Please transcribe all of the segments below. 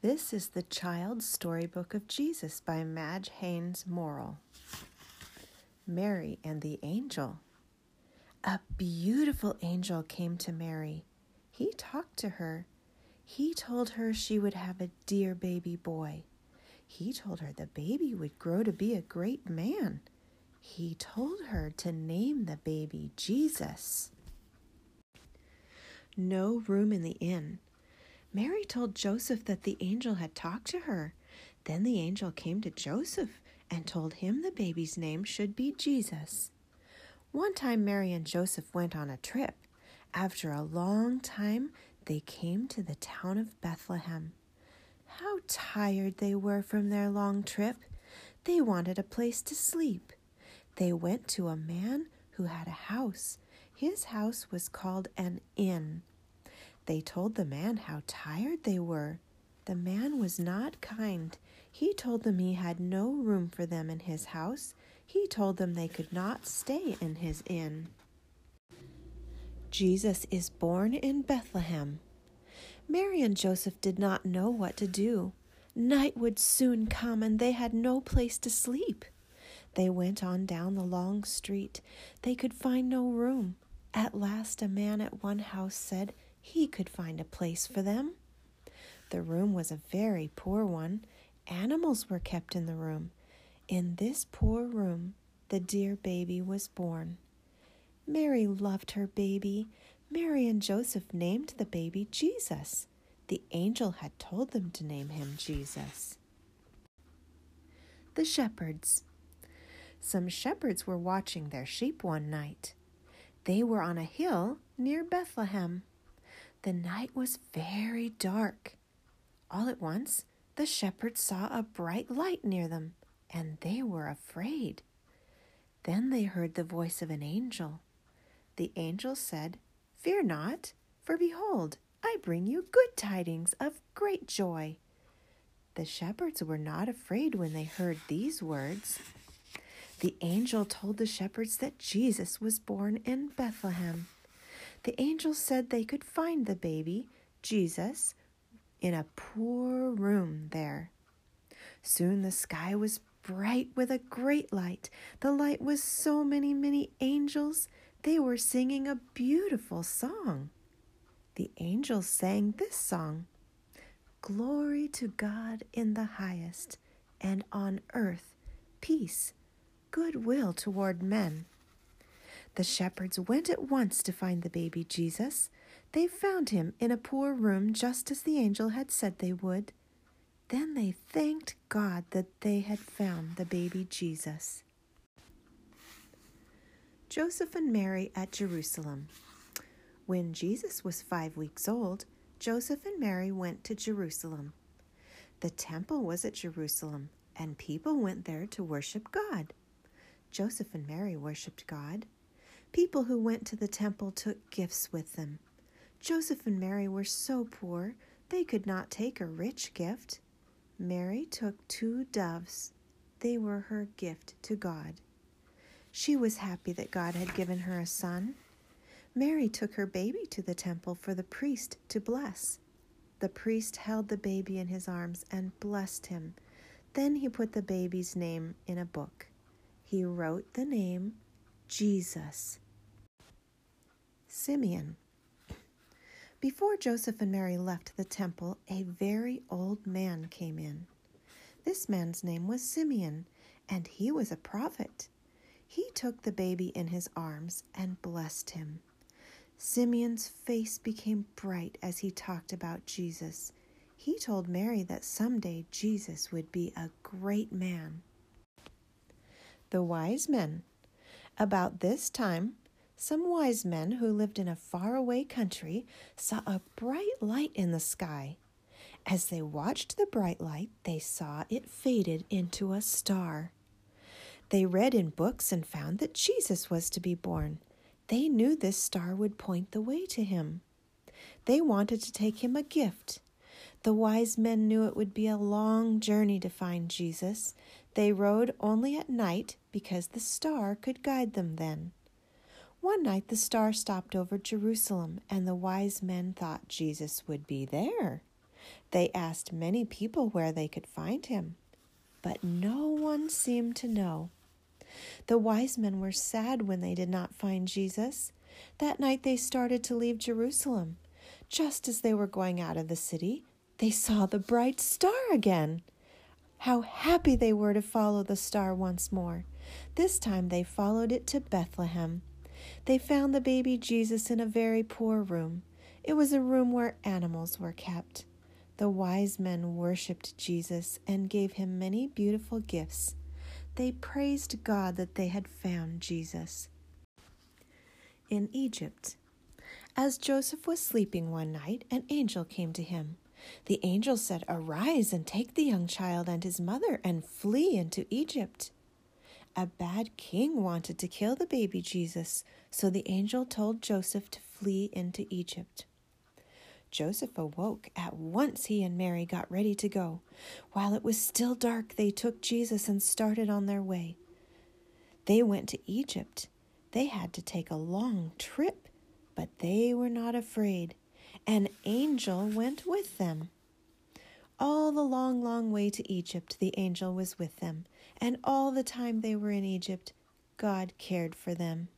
This is the Child's Storybook of Jesus by Madge Haines Morrill. Mary and the Angel. A beautiful angel came to Mary. He talked to her. He told her she would have a dear baby boy. He told her the baby would grow to be a great man. He told her to name the baby Jesus. No room in the inn. Mary told Joseph that the angel had talked to her. Then the angel came to Joseph and told him the baby's name should be Jesus. One time, Mary and Joseph went on a trip. After a long time, they came to the town of Bethlehem. How tired they were from their long trip! They wanted a place to sleep. They went to a man who had a house. His house was called an inn. They told the man how tired they were. The man was not kind. He told them he had no room for them in his house. He told them they could not stay in his inn. Jesus is born in Bethlehem. Mary and Joseph did not know what to do. Night would soon come, and they had no place to sleep. They went on down the long street. They could find no room. At last, a man at one house said, he could find a place for them. The room was a very poor one. Animals were kept in the room. In this poor room, the dear baby was born. Mary loved her baby. Mary and Joseph named the baby Jesus. The angel had told them to name him Jesus. The shepherds. Some shepherds were watching their sheep one night. They were on a hill near Bethlehem. The night was very dark. All at once, the shepherds saw a bright light near them, and they were afraid. Then they heard the voice of an angel. The angel said, Fear not, for behold, I bring you good tidings of great joy. The shepherds were not afraid when they heard these words. The angel told the shepherds that Jesus was born in Bethlehem the angel said they could find the baby, Jesus, in a poor room there. Soon the sky was bright with a great light. The light was so many, many angels, they were singing a beautiful song. The angels sang this song Glory to God in the highest, and on earth peace, goodwill toward men. The shepherds went at once to find the baby Jesus. They found him in a poor room just as the angel had said they would. Then they thanked God that they had found the baby Jesus. Joseph and Mary at Jerusalem. When Jesus was five weeks old, Joseph and Mary went to Jerusalem. The temple was at Jerusalem, and people went there to worship God. Joseph and Mary worshiped God. People who went to the temple took gifts with them. Joseph and Mary were so poor they could not take a rich gift. Mary took two doves. They were her gift to God. She was happy that God had given her a son. Mary took her baby to the temple for the priest to bless. The priest held the baby in his arms and blessed him. Then he put the baby's name in a book. He wrote the name Jesus. Simeon. Before Joseph and Mary left the temple, a very old man came in. This man's name was Simeon, and he was a prophet. He took the baby in his arms and blessed him. Simeon's face became bright as he talked about Jesus. He told Mary that someday Jesus would be a great man. The wise men. About this time, some wise men who lived in a faraway country saw a bright light in the sky. As they watched the bright light, they saw it faded into a star. They read in books and found that Jesus was to be born. They knew this star would point the way to him. They wanted to take him a gift. The wise men knew it would be a long journey to find Jesus. They rode only at night because the star could guide them then. One night the star stopped over Jerusalem, and the wise men thought Jesus would be there. They asked many people where they could find him, but no one seemed to know. The wise men were sad when they did not find Jesus. That night they started to leave Jerusalem. Just as they were going out of the city, they saw the bright star again. How happy they were to follow the star once more. This time they followed it to Bethlehem. They found the baby Jesus in a very poor room. It was a room where animals were kept. The wise men worshipped Jesus and gave him many beautiful gifts. They praised God that they had found Jesus. In Egypt, as Joseph was sleeping one night, an angel came to him. The angel said, Arise and take the young child and his mother and flee into Egypt. A bad king wanted to kill the baby Jesus, so the angel told Joseph to flee into Egypt. Joseph awoke. At once he and Mary got ready to go. While it was still dark, they took Jesus and started on their way. They went to Egypt. They had to take a long trip, but they were not afraid. An angel went with them. All the long, long way to Egypt, the angel was with them, and all the time they were in Egypt, God cared for them.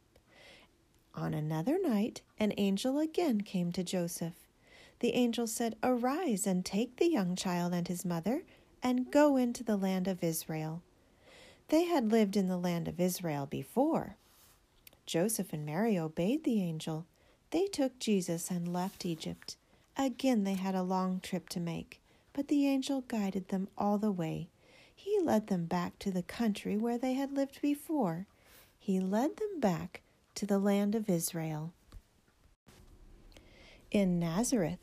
On another night, an angel again came to Joseph the angel said, Arise and take the young child and his mother and go into the land of Israel. They had lived in the land of Israel before. Joseph and Mary obeyed the angel. They took Jesus and left Egypt. Again, they had a long trip to make, but the angel guided them all the way. He led them back to the country where they had lived before. He led them back to the land of Israel. In Nazareth,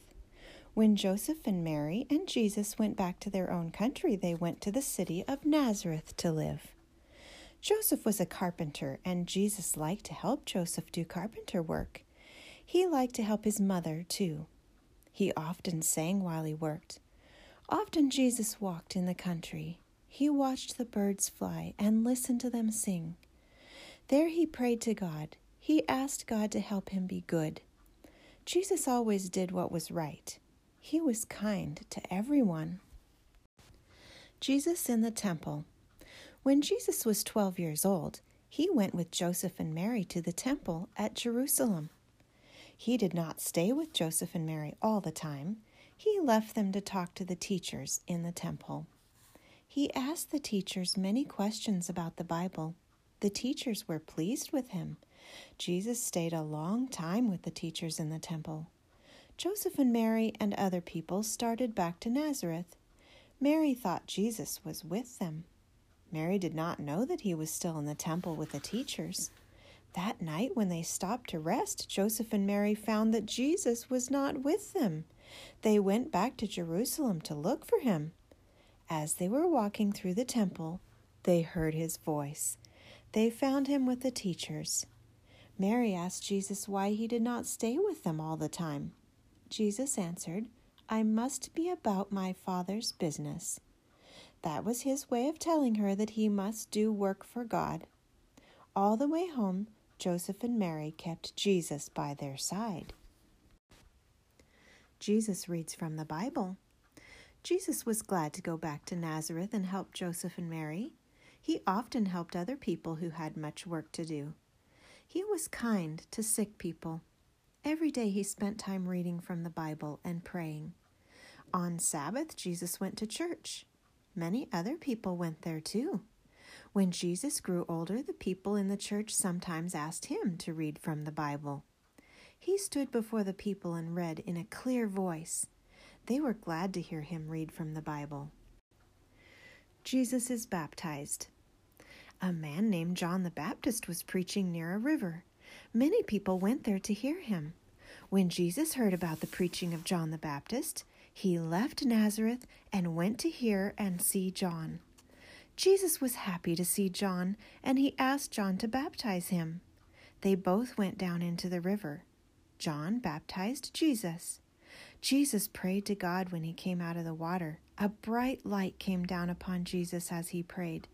when Joseph and Mary and Jesus went back to their own country, they went to the city of Nazareth to live. Joseph was a carpenter, and Jesus liked to help Joseph do carpenter work. He liked to help his mother, too. He often sang while he worked. Often Jesus walked in the country. He watched the birds fly and listened to them sing. There he prayed to God. He asked God to help him be good. Jesus always did what was right. He was kind to everyone. Jesus in the Temple. When Jesus was 12 years old, he went with Joseph and Mary to the temple at Jerusalem. He did not stay with Joseph and Mary all the time. He left them to talk to the teachers in the temple. He asked the teachers many questions about the Bible. The teachers were pleased with him. Jesus stayed a long time with the teachers in the temple. Joseph and Mary and other people started back to Nazareth. Mary thought Jesus was with them. Mary did not know that he was still in the temple with the teachers. That night, when they stopped to rest, Joseph and Mary found that Jesus was not with them. They went back to Jerusalem to look for him. As they were walking through the temple, they heard his voice. They found him with the teachers. Mary asked Jesus why he did not stay with them all the time. Jesus answered, I must be about my Father's business. That was his way of telling her that he must do work for God. All the way home, Joseph and Mary kept Jesus by their side. Jesus reads from the Bible. Jesus was glad to go back to Nazareth and help Joseph and Mary. He often helped other people who had much work to do. He was kind to sick people Every day he spent time reading from the Bible and praying. On Sabbath, Jesus went to church. Many other people went there too. When Jesus grew older, the people in the church sometimes asked him to read from the Bible. He stood before the people and read in a clear voice. They were glad to hear him read from the Bible. Jesus is baptized. A man named John the Baptist was preaching near a river. Many people went there to hear him. When Jesus heard about the preaching of John the Baptist, he left Nazareth and went to hear and see John. Jesus was happy to see John, and he asked John to baptize him. They both went down into the river. John baptized Jesus. Jesus prayed to God when he came out of the water. A bright light came down upon Jesus as he prayed.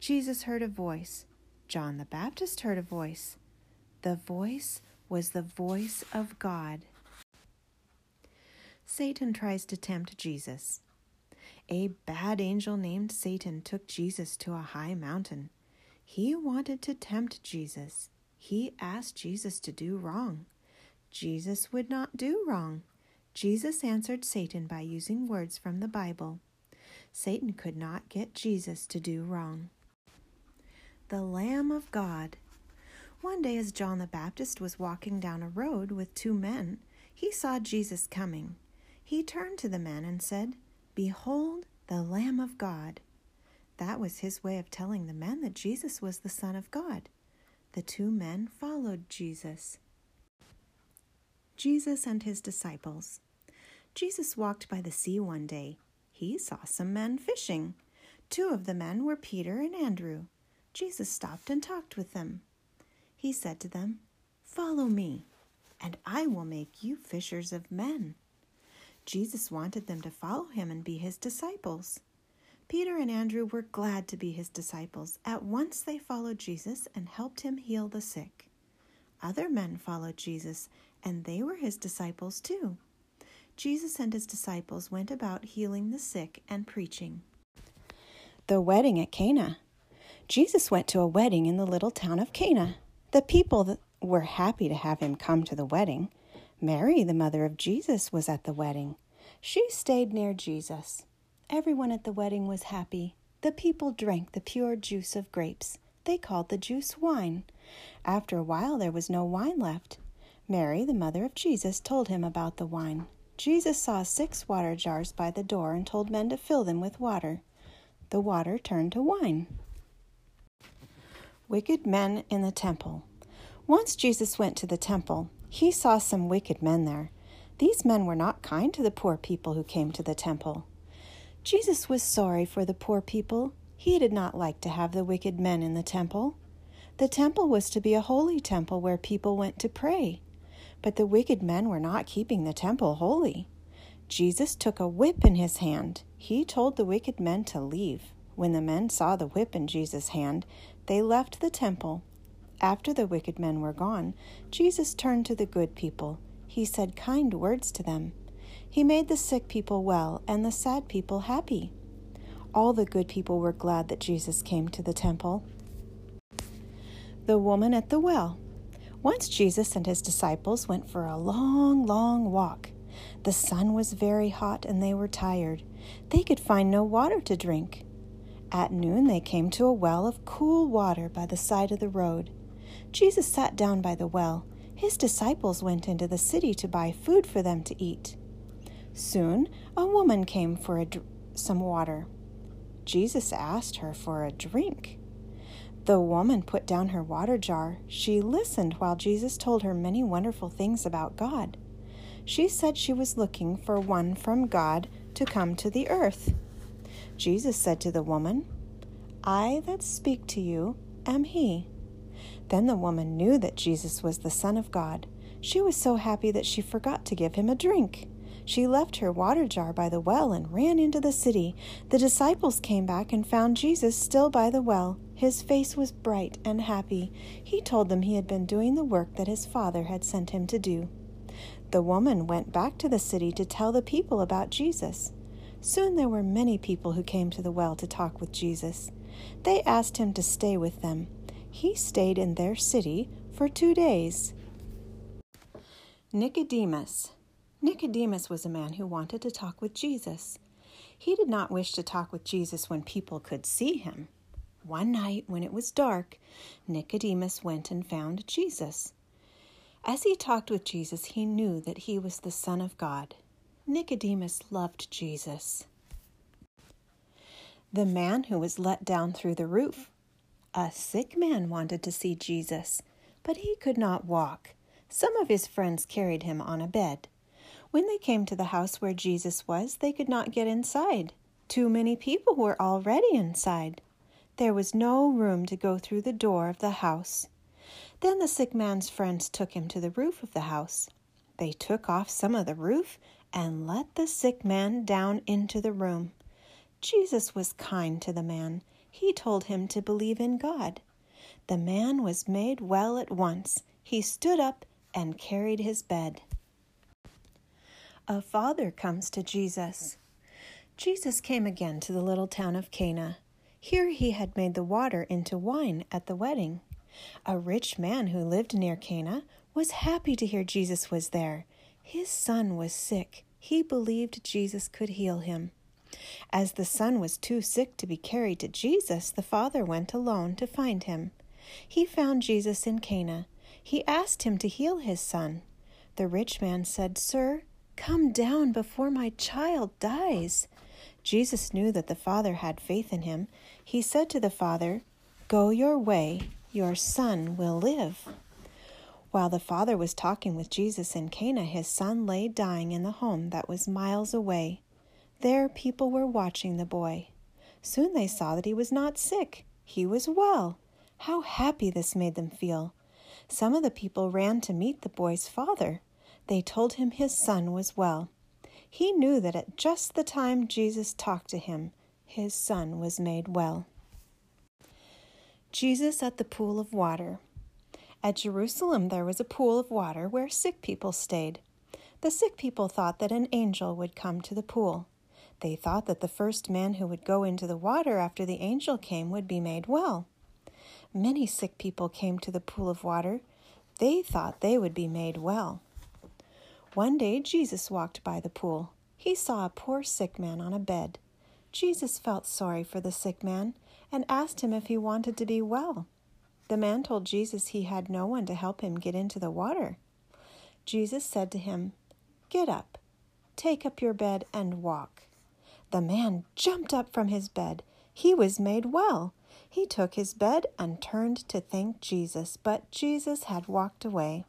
Jesus heard a voice. John the Baptist heard a voice. The voice was the voice of God. Satan tries to tempt Jesus. A bad angel named Satan took Jesus to a high mountain. He wanted to tempt Jesus. He asked Jesus to do wrong. Jesus would not do wrong. Jesus answered Satan by using words from the Bible. Satan could not get Jesus to do wrong. The Lamb of God. One day, as John the Baptist was walking down a road with two men, he saw Jesus coming. He turned to the men and said, Behold, the Lamb of God. That was his way of telling the men that Jesus was the Son of God. The two men followed Jesus. Jesus and his disciples. Jesus walked by the sea one day. He saw some men fishing. Two of the men were Peter and Andrew. Jesus stopped and talked with them. He said to them, Follow me, and I will make you fishers of men. Jesus wanted them to follow him and be his disciples. Peter and Andrew were glad to be his disciples. At once they followed Jesus and helped him heal the sick. Other men followed Jesus and they were his disciples too. Jesus and his disciples went about healing the sick and preaching. The wedding at Cana. Jesus went to a wedding in the little town of Cana. The people were happy to have him come to the wedding. Mary, the mother of Jesus, was at the wedding. She stayed near Jesus. Everyone at the wedding was happy. The people drank the pure juice of grapes. They called the juice wine. After a while, there was no wine left. Mary, the mother of Jesus, told him about the wine. Jesus saw six water jars by the door and told men to fill them with water. The water turned to wine. Wicked men in the temple. Once Jesus went to the temple. He saw some wicked men there. These men were not kind to the poor people who came to the temple. Jesus was sorry for the poor people. He did not like to have the wicked men in the temple. The temple was to be a holy temple where people went to pray. But the wicked men were not keeping the temple holy. Jesus took a whip in his hand. He told the wicked men to leave. When the men saw the whip in Jesus' hand, they left the temple. After the wicked men were gone, Jesus turned to the good people. He said kind words to them. He made the sick people well and the sad people happy. All the good people were glad that Jesus came to the temple. The woman at the well. Once Jesus and his disciples went for a long, long walk. The sun was very hot and they were tired. They could find no water to drink. At noon they came to a well of cool water by the side of the road. Jesus sat down by the well. His disciples went into the city to buy food for them to eat. Soon a woman came for dr- some water. Jesus asked her for a drink. The woman put down her water jar. She listened while Jesus told her many wonderful things about God. She said she was looking for one from God to come to the earth. Jesus said to the woman, I that speak to you am he. Then the woman knew that Jesus was the Son of God. She was so happy that she forgot to give him a drink. She left her water jar by the well and ran into the city. The disciples came back and found Jesus still by the well. His face was bright and happy. He told them he had been doing the work that his Father had sent him to do. The woman went back to the city to tell the people about Jesus. Soon there were many people who came to the well to talk with Jesus. They asked him to stay with them. He stayed in their city for two days. Nicodemus. Nicodemus was a man who wanted to talk with Jesus. He did not wish to talk with Jesus when people could see him. One night, when it was dark, Nicodemus went and found Jesus. As he talked with Jesus, he knew that he was the Son of God. Nicodemus loved Jesus. The man who was let down through the roof. A sick man wanted to see Jesus, but he could not walk. Some of his friends carried him on a bed. When they came to the house where Jesus was, they could not get inside. Too many people were already inside. There was no room to go through the door of the house. Then the sick man's friends took him to the roof of the house. They took off some of the roof and let the sick man down into the room. Jesus was kind to the man. He told him to believe in God. The man was made well at once. He stood up and carried his bed. a father comes to Jesus. Jesus came again to the little town of Cana. Here he had made the water into wine at the wedding. A rich man who lived near Cana was happy to hear Jesus was there. His son was sick. He believed Jesus could heal him. As the son was too sick to be carried to Jesus, the father went alone to find him. He found Jesus in Cana. He asked him to heal his son. The rich man said, Sir, Come down before my child dies. Jesus knew that the father had faith in him. He said to the father, Go your way, your son will live. While the father was talking with Jesus in Cana, his son lay dying in the home that was miles away. There, people were watching the boy. Soon they saw that he was not sick, he was well. How happy this made them feel! Some of the people ran to meet the boy's father. They told him his son was well. He knew that at just the time Jesus talked to him, his son was made well. Jesus at the pool of water. At Jerusalem there was a pool of water where sick people stayed. The sick people thought that an angel would come to the pool. They thought that the first man who would go into the water after the angel came would be made well. Many sick people came to the pool of water. They thought they would be made well. One day Jesus walked by the pool. He saw a poor sick man on a bed. Jesus felt sorry for the sick man and asked him if he wanted to be well. The man told Jesus he had no one to help him get into the water. Jesus said to him, Get up, take up your bed, and walk. The man jumped up from his bed. He was made well. He took his bed and turned to thank Jesus, but Jesus had walked away.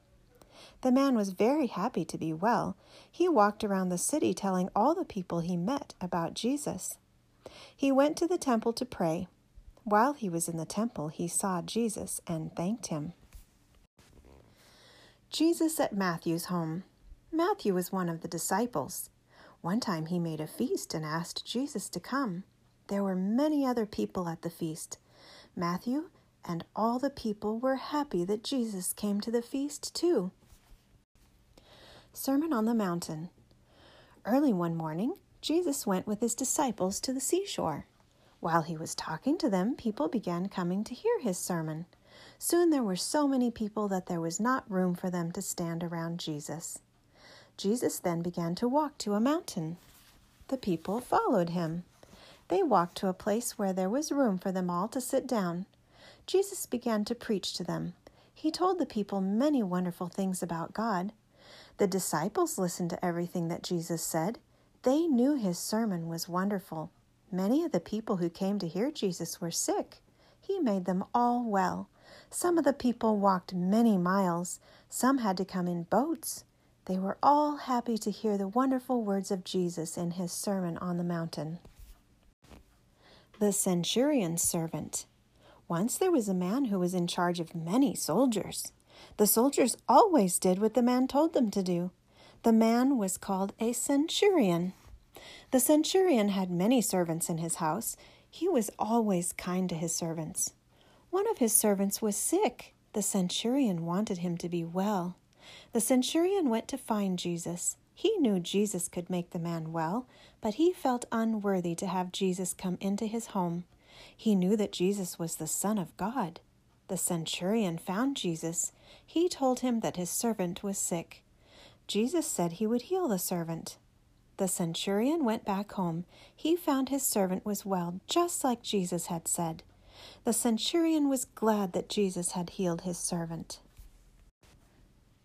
The man was very happy to be well. He walked around the city telling all the people he met about Jesus. He went to the temple to pray. While he was in the temple, he saw Jesus and thanked him. Jesus at Matthew's home. Matthew was one of the disciples. One time he made a feast and asked Jesus to come. There were many other people at the feast. Matthew and all the people were happy that Jesus came to the feast too. Sermon on the Mountain. Early one morning, Jesus went with his disciples to the seashore. While he was talking to them, people began coming to hear his sermon. Soon there were so many people that there was not room for them to stand around Jesus. Jesus then began to walk to a mountain. The people followed him. They walked to a place where there was room for them all to sit down. Jesus began to preach to them. He told the people many wonderful things about God. The disciples listened to everything that Jesus said. They knew his sermon was wonderful. Many of the people who came to hear Jesus were sick. He made them all well. Some of the people walked many miles, some had to come in boats. They were all happy to hear the wonderful words of Jesus in his Sermon on the Mountain. The Centurion's Servant. Once there was a man who was in charge of many soldiers. The soldiers always did what the man told them to do. The man was called a centurion. The centurion had many servants in his house. He was always kind to his servants. One of his servants was sick. The centurion wanted him to be well. The centurion went to find Jesus. He knew Jesus could make the man well, but he felt unworthy to have Jesus come into his home. He knew that Jesus was the Son of God. The centurion found Jesus. He told him that his servant was sick. Jesus said he would heal the servant. The centurion went back home. He found his servant was well, just like Jesus had said. The centurion was glad that Jesus had healed his servant.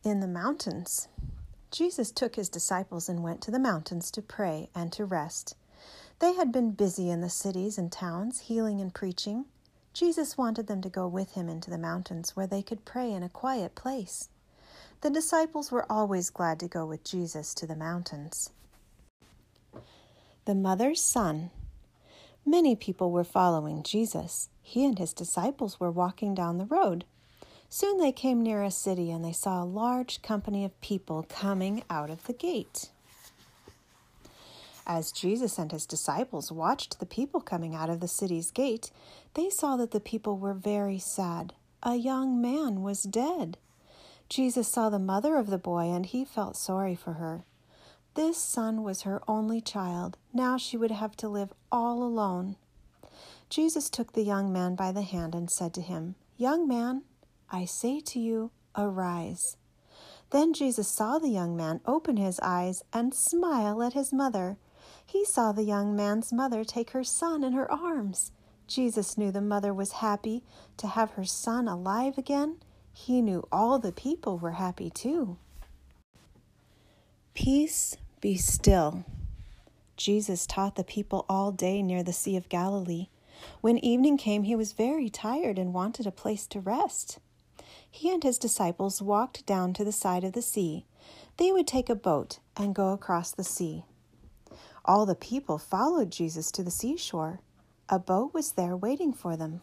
In the mountains, Jesus took his disciples and went to the mountains to pray and to rest. They had been busy in the cities and towns, healing and preaching. Jesus wanted them to go with him into the mountains where they could pray in a quiet place. The disciples were always glad to go with Jesus to the mountains. The Mother's Son. Many people were following Jesus. He and his disciples were walking down the road. Soon they came near a city and they saw a large company of people coming out of the gate. As Jesus and his disciples watched the people coming out of the city's gate, they saw that the people were very sad. A young man was dead. Jesus saw the mother of the boy and he felt sorry for her. This son was her only child. Now she would have to live all alone. Jesus took the young man by the hand and said to him, Young man, I say to you, arise. Then Jesus saw the young man open his eyes and smile at his mother. He saw the young man's mother take her son in her arms. Jesus knew the mother was happy to have her son alive again. He knew all the people were happy too. Peace, be still. Jesus taught the people all day near the Sea of Galilee. When evening came, he was very tired and wanted a place to rest he and his disciples walked down to the side of the sea. They would take a boat and go across the sea. All the people followed Jesus to the seashore. A boat was there waiting for them.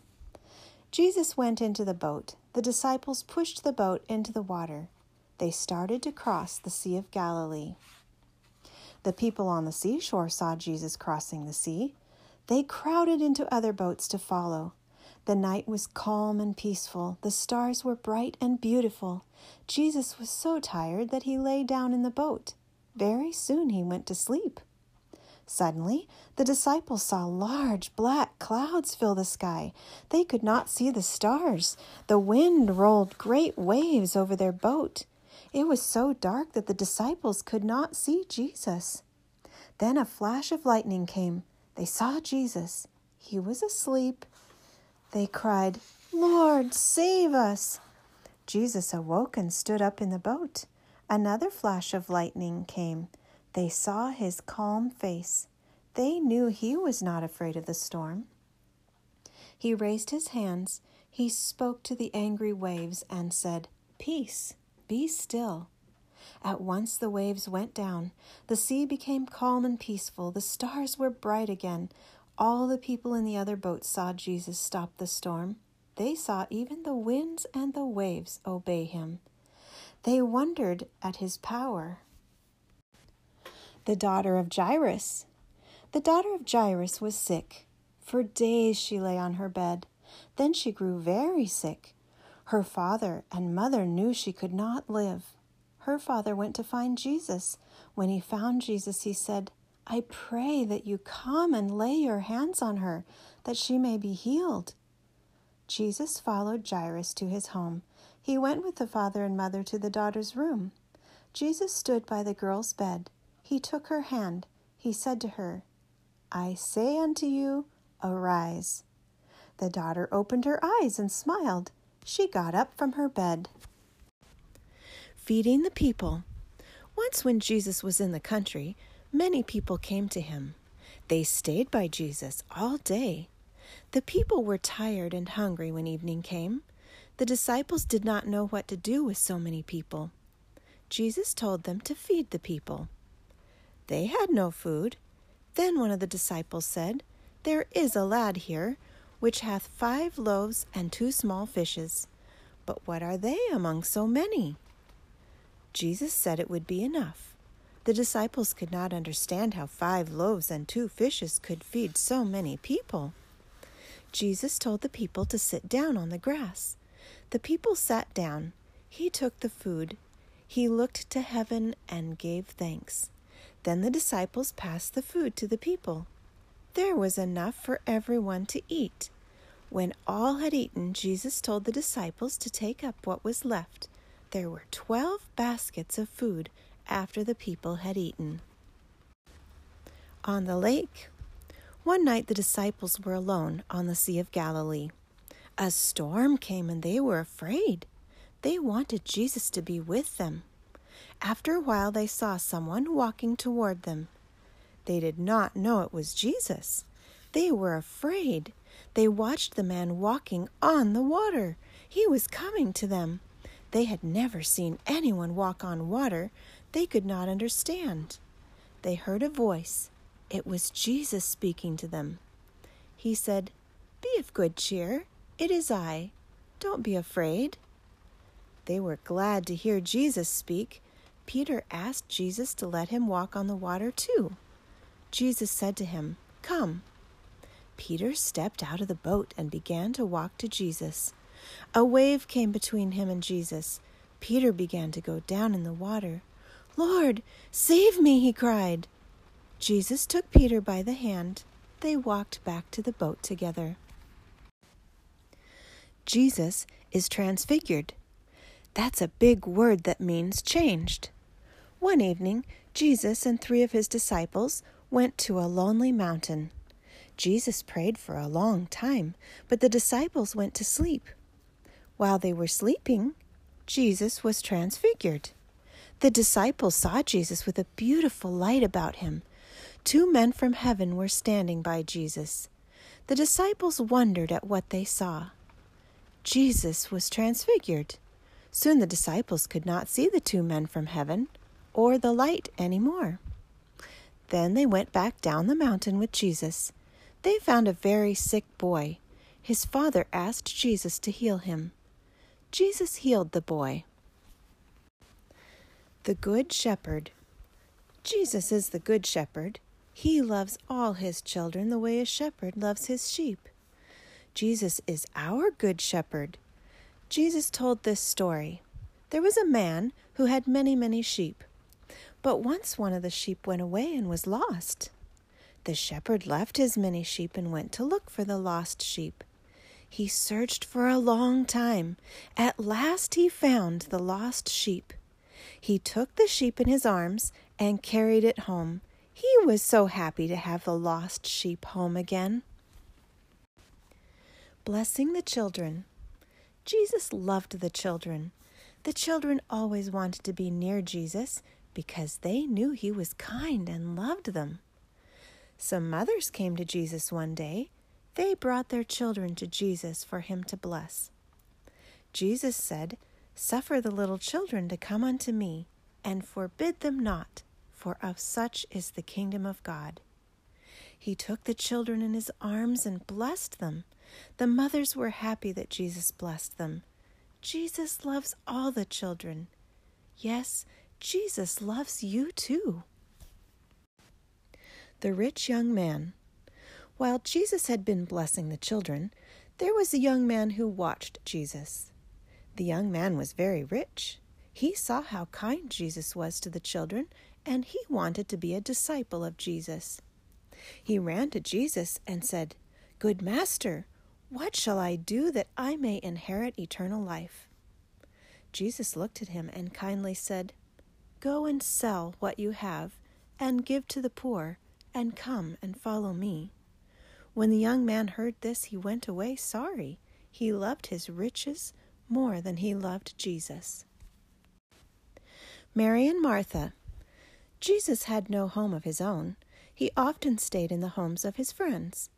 Jesus went into the boat. The disciples pushed the boat into the water. They started to cross the Sea of Galilee. The people on the seashore saw Jesus crossing the sea. They crowded into other boats to follow. The night was calm and peaceful. The stars were bright and beautiful. Jesus was so tired that he lay down in the boat. Very soon he went to sleep. Suddenly, the disciples saw large black clouds fill the sky. They could not see the stars. The wind rolled great waves over their boat. It was so dark that the disciples could not see Jesus. Then a flash of lightning came. They saw Jesus. He was asleep they cried, Lord, save us! Jesus awoke and stood up in the boat. Another flash of lightning came. They saw his calm face. They knew he was not afraid of the storm. He raised his hands. He spoke to the angry waves and said, Peace, be still. At once the waves went down. The sea became calm and peaceful. The stars were bright again. All the people in the other boat saw Jesus stop the storm. They saw even the winds and the waves obey him. They wondered at his power. The daughter of Jairus. The daughter of Jairus was sick. For days she lay on her bed. Then she grew very sick. Her father and mother knew she could not live. Her father went to find Jesus. When he found Jesus, he said, I pray that you come and lay your hands on her, that she may be healed. Jesus followed Jairus to his home. He went with the father and mother to the daughter's room. Jesus stood by the girl's bed. He took her hand. He said to her, I say unto you, arise. The daughter opened her eyes and smiled. She got up from her bed. Feeding the people. Once, when Jesus was in the country, Many people came to him. They stayed by Jesus all day. The people were tired and hungry when evening came. The disciples did not know what to do with so many people. Jesus told them to feed the people. They had no food. Then one of the disciples said, There is a lad here, which hath five loaves and two small fishes. But what are they among so many? Jesus said it would be enough. The disciples could not understand how five loaves and two fishes could feed so many people. Jesus told the people to sit down on the grass. The people sat down. He took the food. He looked to heaven and gave thanks. Then the disciples passed the food to the people. There was enough for everyone to eat. When all had eaten, Jesus told the disciples to take up what was left. There were twelve baskets of food after the people had eaten. On the lake, one night the disciples were alone on the Sea of Galilee. A storm came and they were afraid. They wanted Jesus to be with them. After a while, they saw someone walking toward them. They did not know it was Jesus. They were afraid. They watched the man walking on the water. He was coming to them. They had never seen anyone walk on water, they could not understand. They heard a voice. It was Jesus speaking to them. He said, Be of good cheer. It is I. Don't be afraid. They were glad to hear Jesus speak. Peter asked Jesus to let him walk on the water too. Jesus said to him, Come. Peter stepped out of the boat and began to walk to Jesus. A wave came between him and Jesus. Peter began to go down in the water. Lord, save me, he cried. Jesus took Peter by the hand. They walked back to the boat together. Jesus is transfigured. That's a big word that means changed. One evening, Jesus and three of his disciples went to a lonely mountain. Jesus prayed for a long time, but the disciples went to sleep. While they were sleeping, Jesus was transfigured. The disciples saw Jesus with a beautiful light about him. Two men from heaven were standing by Jesus. The disciples wondered at what they saw. Jesus was transfigured. Soon the disciples could not see the two men from heaven or the light any more. Then they went back down the mountain with Jesus. They found a very sick boy. His father asked Jesus to heal him. Jesus healed the boy. The Good Shepherd. Jesus is the Good Shepherd. He loves all his children the way a shepherd loves his sheep. Jesus is our Good Shepherd. Jesus told this story. There was a man who had many, many sheep. But once one of the sheep went away and was lost. The shepherd left his many sheep and went to look for the lost sheep. He searched for a long time. At last he found the lost sheep. He took the sheep in his arms and carried it home. He was so happy to have the lost sheep home again. Blessing the children. Jesus loved the children. The children always wanted to be near Jesus because they knew he was kind and loved them. Some mothers came to Jesus one day. They brought their children to Jesus for him to bless. Jesus said, Suffer the little children to come unto me, and forbid them not, for of such is the kingdom of God. He took the children in his arms and blessed them. The mothers were happy that Jesus blessed them. Jesus loves all the children. Yes, Jesus loves you too the rich young man. While Jesus had been blessing the children, there was a young man who watched Jesus. The young man was very rich. He saw how kind Jesus was to the children, and he wanted to be a disciple of Jesus. He ran to Jesus and said, Good Master, what shall I do that I may inherit eternal life? Jesus looked at him and kindly said, Go and sell what you have and give to the poor, and come and follow me. When the young man heard this, he went away sorry. He loved his riches more than he loved Jesus. Mary and Martha. Jesus had no home of his own. He often stayed in the homes of his friends.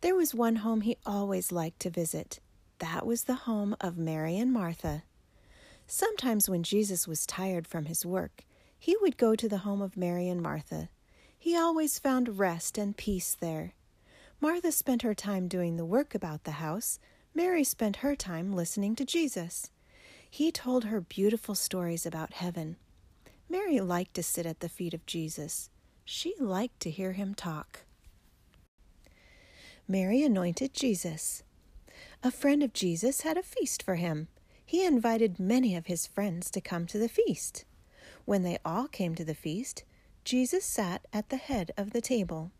There was one home he always liked to visit. That was the home of Mary and Martha. Sometimes when Jesus was tired from his work, he would go to the home of Mary and Martha. He always found rest and peace there. Martha spent her time doing the work about the house. Mary spent her time listening to Jesus. He told her beautiful stories about heaven. Mary liked to sit at the feet of Jesus. She liked to hear him talk. Mary anointed Jesus. A friend of Jesus had a feast for him. He invited many of his friends to come to the feast. When they all came to the feast, Jesus sat at the head of the table.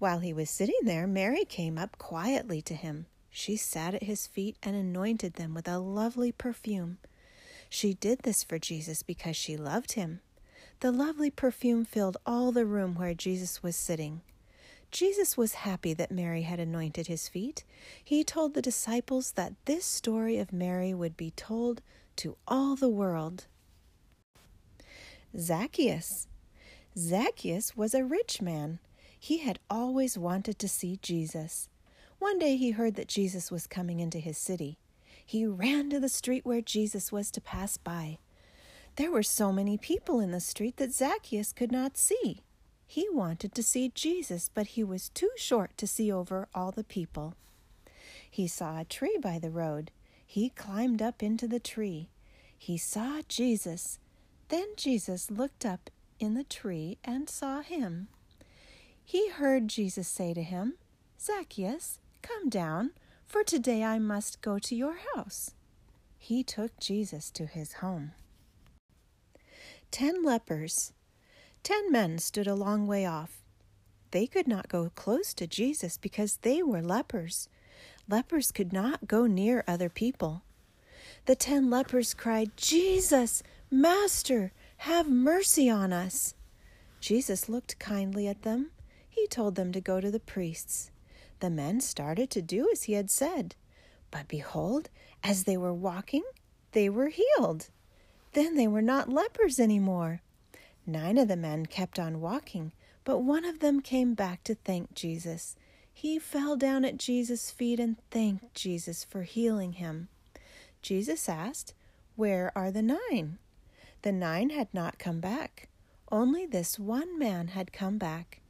While he was sitting there, Mary came up quietly to him. She sat at his feet and anointed them with a lovely perfume. She did this for Jesus because she loved him. The lovely perfume filled all the room where Jesus was sitting. Jesus was happy that Mary had anointed his feet. He told the disciples that this story of Mary would be told to all the world. Zacchaeus. Zacchaeus was a rich man. He had always wanted to see Jesus. One day he heard that Jesus was coming into his city. He ran to the street where Jesus was to pass by. There were so many people in the street that Zacchaeus could not see. He wanted to see Jesus, but he was too short to see over all the people. He saw a tree by the road. He climbed up into the tree. He saw Jesus. Then Jesus looked up in the tree and saw him. He heard Jesus say to him, Zacchaeus, come down, for today I must go to your house. He took Jesus to his home. ten lepers. Ten men stood a long way off. They could not go close to Jesus because they were lepers. Lepers could not go near other people. The ten lepers cried, Jesus, Master, have mercy on us. Jesus looked kindly at them. He told them to go to the priests. The men started to do as he had said. But behold, as they were walking, they were healed. Then they were not lepers any more. Nine of the men kept on walking, but one of them came back to thank Jesus. He fell down at Jesus' feet and thanked Jesus for healing him. Jesus asked, Where are the nine? The nine had not come back. Only this one man had come back.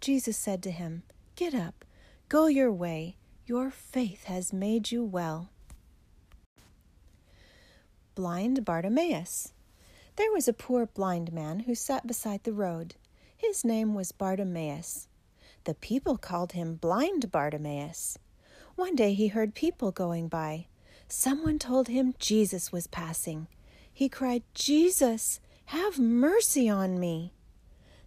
Jesus said to him, Get up, go your way. Your faith has made you well. Blind Bartimaeus. There was a poor blind man who sat beside the road. His name was Bartimaeus. The people called him Blind Bartimaeus. One day he heard people going by. Someone told him Jesus was passing. He cried, Jesus, have mercy on me.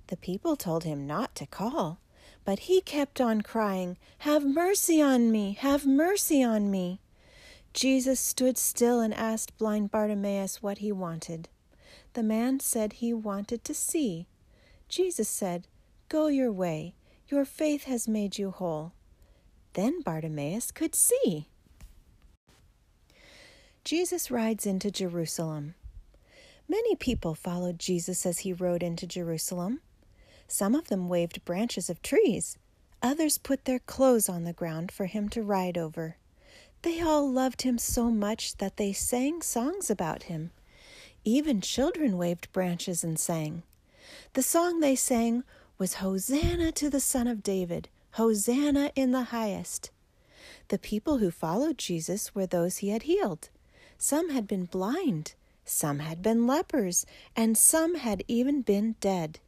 The people told him not to call, but he kept on crying, Have mercy on me, have mercy on me. Jesus stood still and asked blind Bartimaeus what he wanted. The man said he wanted to see. Jesus said, Go your way, your faith has made you whole. Then Bartimaeus could see. Jesus rides into Jerusalem. Many people followed Jesus as he rode into Jerusalem. Some of them waved branches of trees, others put their clothes on the ground for him to ride over. They all loved him so much that they sang songs about him. Even children waved branches and sang. The song they sang was Hosanna to the Son of David, Hosanna in the highest. The people who followed Jesus were those he had healed. Some had been blind, some had been lepers, and some had even been dead.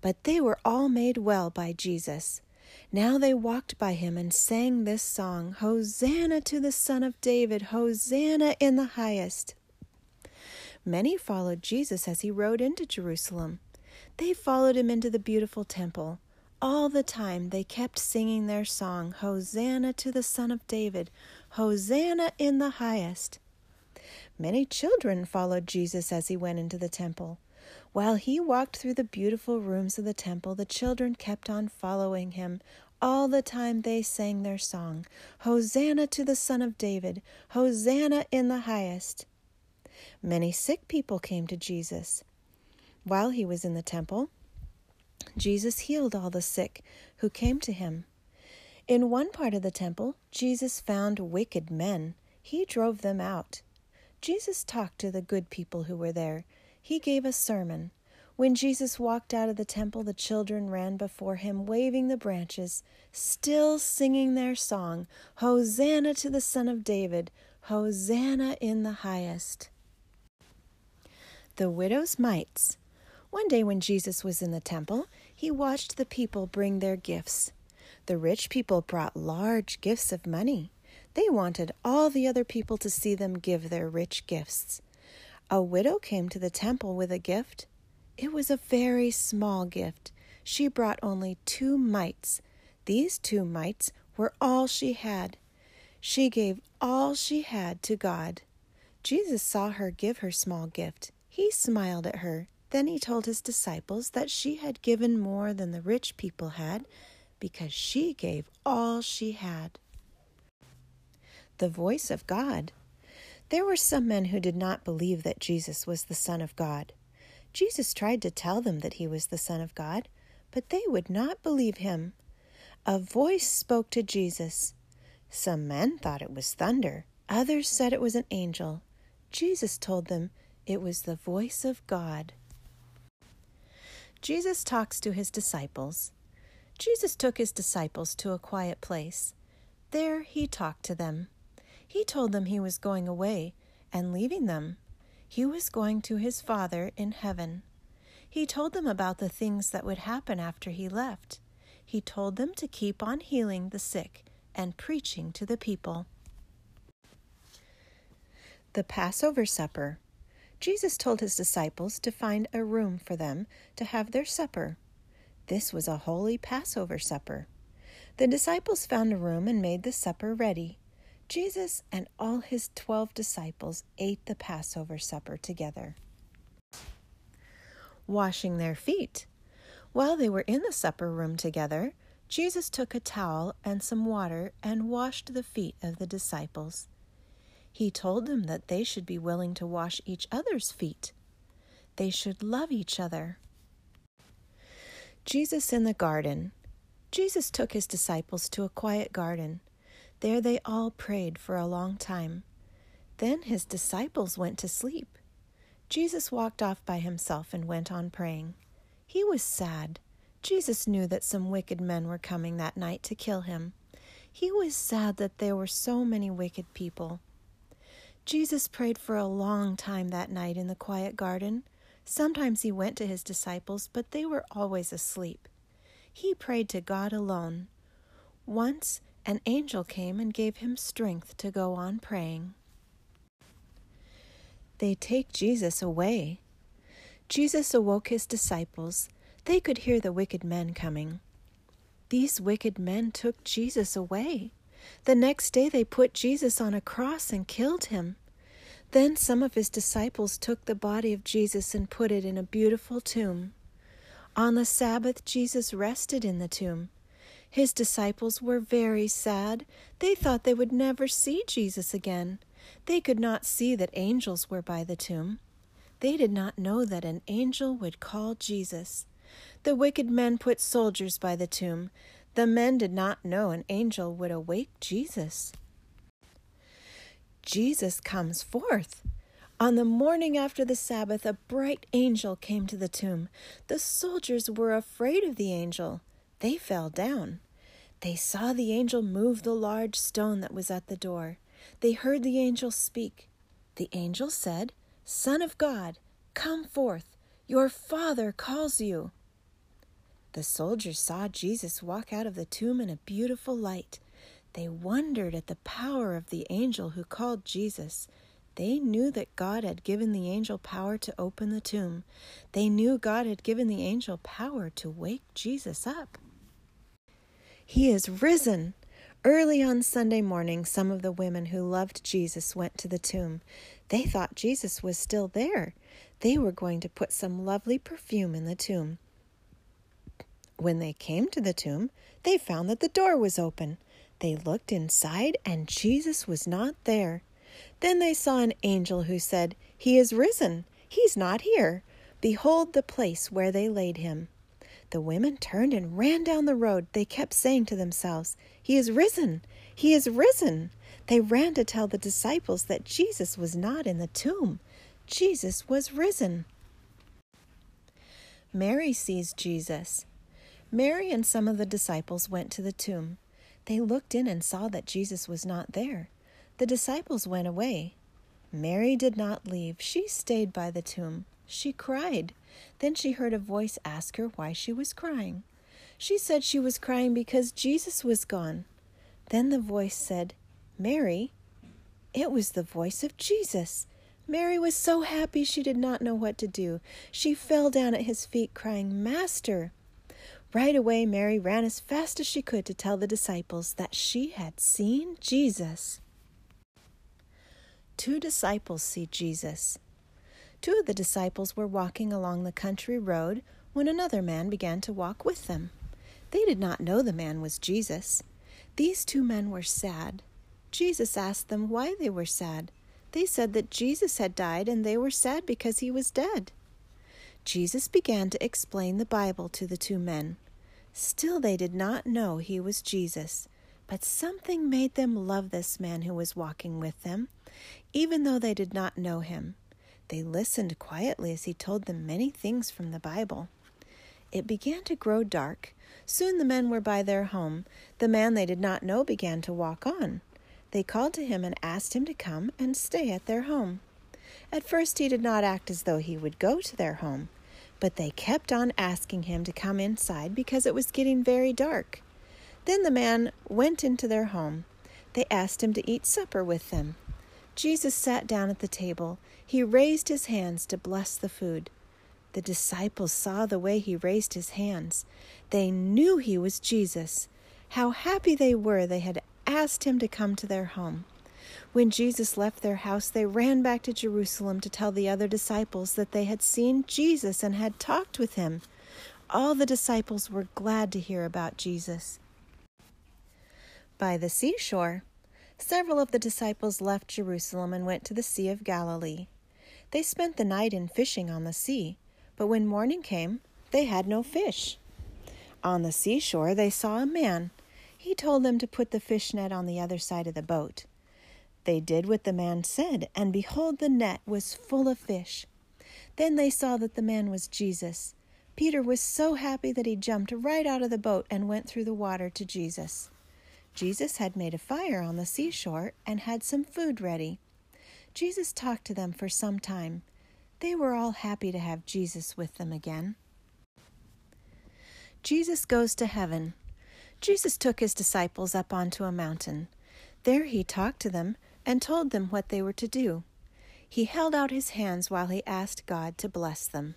But they were all made well by Jesus. Now they walked by him and sang this song Hosanna to the Son of David, Hosanna in the highest. Many followed Jesus as he rode into Jerusalem. They followed him into the beautiful temple. All the time they kept singing their song Hosanna to the Son of David, Hosanna in the highest. Many children followed Jesus as he went into the temple. While he walked through the beautiful rooms of the temple, the children kept on following him. All the time they sang their song Hosanna to the Son of David, Hosanna in the highest. Many sick people came to Jesus. While he was in the temple, Jesus healed all the sick who came to him. In one part of the temple, Jesus found wicked men. He drove them out. Jesus talked to the good people who were there he gave a sermon. When Jesus walked out of the temple, the children ran before him, waving the branches, still singing their song Hosanna to the Son of David! Hosanna in the highest! The widow's mites. One day when Jesus was in the temple, he watched the people bring their gifts. The rich people brought large gifts of money. They wanted all the other people to see them give their rich gifts. A widow came to the temple with a gift. It was a very small gift. She brought only two mites. These two mites were all she had. She gave all she had to God. Jesus saw her give her small gift. He smiled at her. Then he told his disciples that she had given more than the rich people had because she gave all she had. The voice of God. There were some men who did not believe that Jesus was the Son of God. Jesus tried to tell them that he was the Son of God, but they would not believe him. A voice spoke to Jesus. Some men thought it was thunder, others said it was an angel. Jesus told them it was the voice of God. Jesus talks to his disciples. Jesus took his disciples to a quiet place. There he talked to them. He told them he was going away and leaving them. He was going to his Father in heaven. He told them about the things that would happen after he left. He told them to keep on healing the sick and preaching to the people. The Passover Supper. Jesus told his disciples to find a room for them to have their supper. This was a holy Passover supper. The disciples found a room and made the supper ready. Jesus and all his twelve disciples ate the Passover supper together. Washing their feet. While they were in the supper room together, Jesus took a towel and some water and washed the feet of the disciples. He told them that they should be willing to wash each other's feet. They should love each other. Jesus in the garden. Jesus took his disciples to a quiet garden. There they all prayed for a long time. Then his disciples went to sleep. Jesus walked off by himself and went on praying. He was sad. Jesus knew that some wicked men were coming that night to kill him. He was sad that there were so many wicked people. Jesus prayed for a long time that night in the quiet garden. Sometimes he went to his disciples, but they were always asleep. He prayed to God alone. Once an angel came and gave him strength to go on praying. They take Jesus away. Jesus awoke his disciples. They could hear the wicked men coming. These wicked men took Jesus away. The next day they put Jesus on a cross and killed him. Then some of his disciples took the body of Jesus and put it in a beautiful tomb. On the Sabbath, Jesus rested in the tomb. His disciples were very sad. They thought they would never see Jesus again. They could not see that angels were by the tomb. They did not know that an angel would call Jesus. The wicked men put soldiers by the tomb. The men did not know an angel would awake Jesus. Jesus comes forth. On the morning after the Sabbath, a bright angel came to the tomb. The soldiers were afraid of the angel. They fell down. They saw the angel move the large stone that was at the door. They heard the angel speak. The angel said, Son of God, come forth. Your Father calls you. The soldiers saw Jesus walk out of the tomb in a beautiful light. They wondered at the power of the angel who called Jesus. They knew that God had given the angel power to open the tomb. They knew God had given the angel power to wake Jesus up. He is risen. Early on Sunday morning, some of the women who loved Jesus went to the tomb. They thought Jesus was still there. They were going to put some lovely perfume in the tomb. When they came to the tomb, they found that the door was open. They looked inside, and Jesus was not there. Then they saw an angel who said, He is risen. He's not here. Behold the place where they laid him. The women turned and ran down the road. They kept saying to themselves, He is risen! He is risen! They ran to tell the disciples that Jesus was not in the tomb. Jesus was risen. Mary sees Jesus. Mary and some of the disciples went to the tomb. They looked in and saw that Jesus was not there. The disciples went away. Mary did not leave. She stayed by the tomb. She cried. Then she heard a voice ask her why she was crying. She said she was crying because Jesus was gone. Then the voice said, Mary. It was the voice of Jesus. Mary was so happy she did not know what to do. She fell down at his feet, crying, Master. Right away, Mary ran as fast as she could to tell the disciples that she had seen Jesus two disciples see Jesus. Two of the disciples were walking along the country road when another man began to walk with them. They did not know the man was Jesus. These two men were sad. Jesus asked them why they were sad. They said that Jesus had died and they were sad because he was dead. Jesus began to explain the Bible to the two men. Still, they did not know he was Jesus, but something made them love this man who was walking with them even though they did not know him. They listened quietly as he told them many things from the Bible. It began to grow dark. Soon the men were by their home. The man they did not know began to walk on. They called to him and asked him to come and stay at their home. At first he did not act as though he would go to their home, but they kept on asking him to come inside because it was getting very dark. Then the man went into their home. They asked him to eat supper with them. Jesus sat down at the table. He raised his hands to bless the food. The disciples saw the way he raised his hands. They knew he was Jesus. How happy they were they had asked him to come to their home. When Jesus left their house, they ran back to Jerusalem to tell the other disciples that they had seen Jesus and had talked with him. All the disciples were glad to hear about Jesus. By the seashore, several of the disciples left Jerusalem and went to the Sea of Galilee. They spent the night in fishing on the sea, but when morning came, they had no fish. On the seashore, they saw a man. He told them to put the fish net on the other side of the boat. They did what the man said, and behold, the net was full of fish. Then they saw that the man was Jesus. Peter was so happy that he jumped right out of the boat and went through the water to Jesus. Jesus had made a fire on the seashore and had some food ready. Jesus talked to them for some time. They were all happy to have Jesus with them again. Jesus goes to heaven. Jesus took his disciples up onto a mountain. There he talked to them and told them what they were to do. He held out his hands while he asked God to bless them.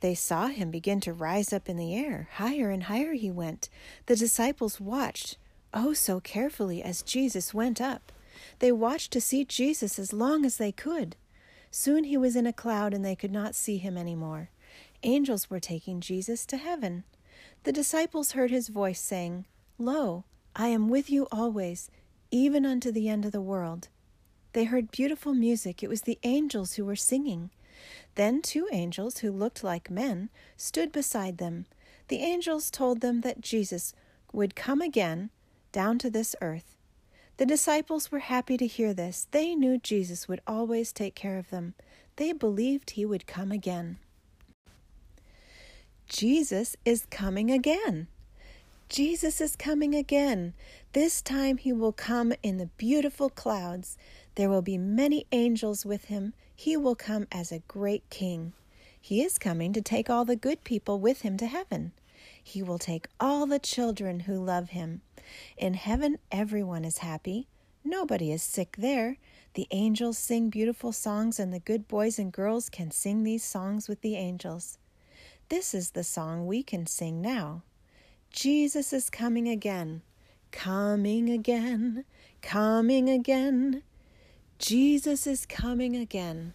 They saw him begin to rise up in the air. Higher and higher he went. The disciples watched, oh, so carefully, as Jesus went up. They watched to see Jesus as long as they could. Soon he was in a cloud and they could not see him any more. Angels were taking Jesus to heaven. The disciples heard his voice saying, Lo, I am with you always, even unto the end of the world. They heard beautiful music. It was the angels who were singing. Then two angels who looked like men stood beside them. The angels told them that Jesus would come again down to this earth. The disciples were happy to hear this. They knew Jesus would always take care of them. They believed he would come again. Jesus is coming again. Jesus is coming again. This time he will come in the beautiful clouds. There will be many angels with him. He will come as a great king. He is coming to take all the good people with him to heaven. He will take all the children who love him. In heaven, everyone is happy. Nobody is sick there. The angels sing beautiful songs, and the good boys and girls can sing these songs with the angels. This is the song we can sing now. Jesus is coming again, coming again, coming again. Jesus is coming again.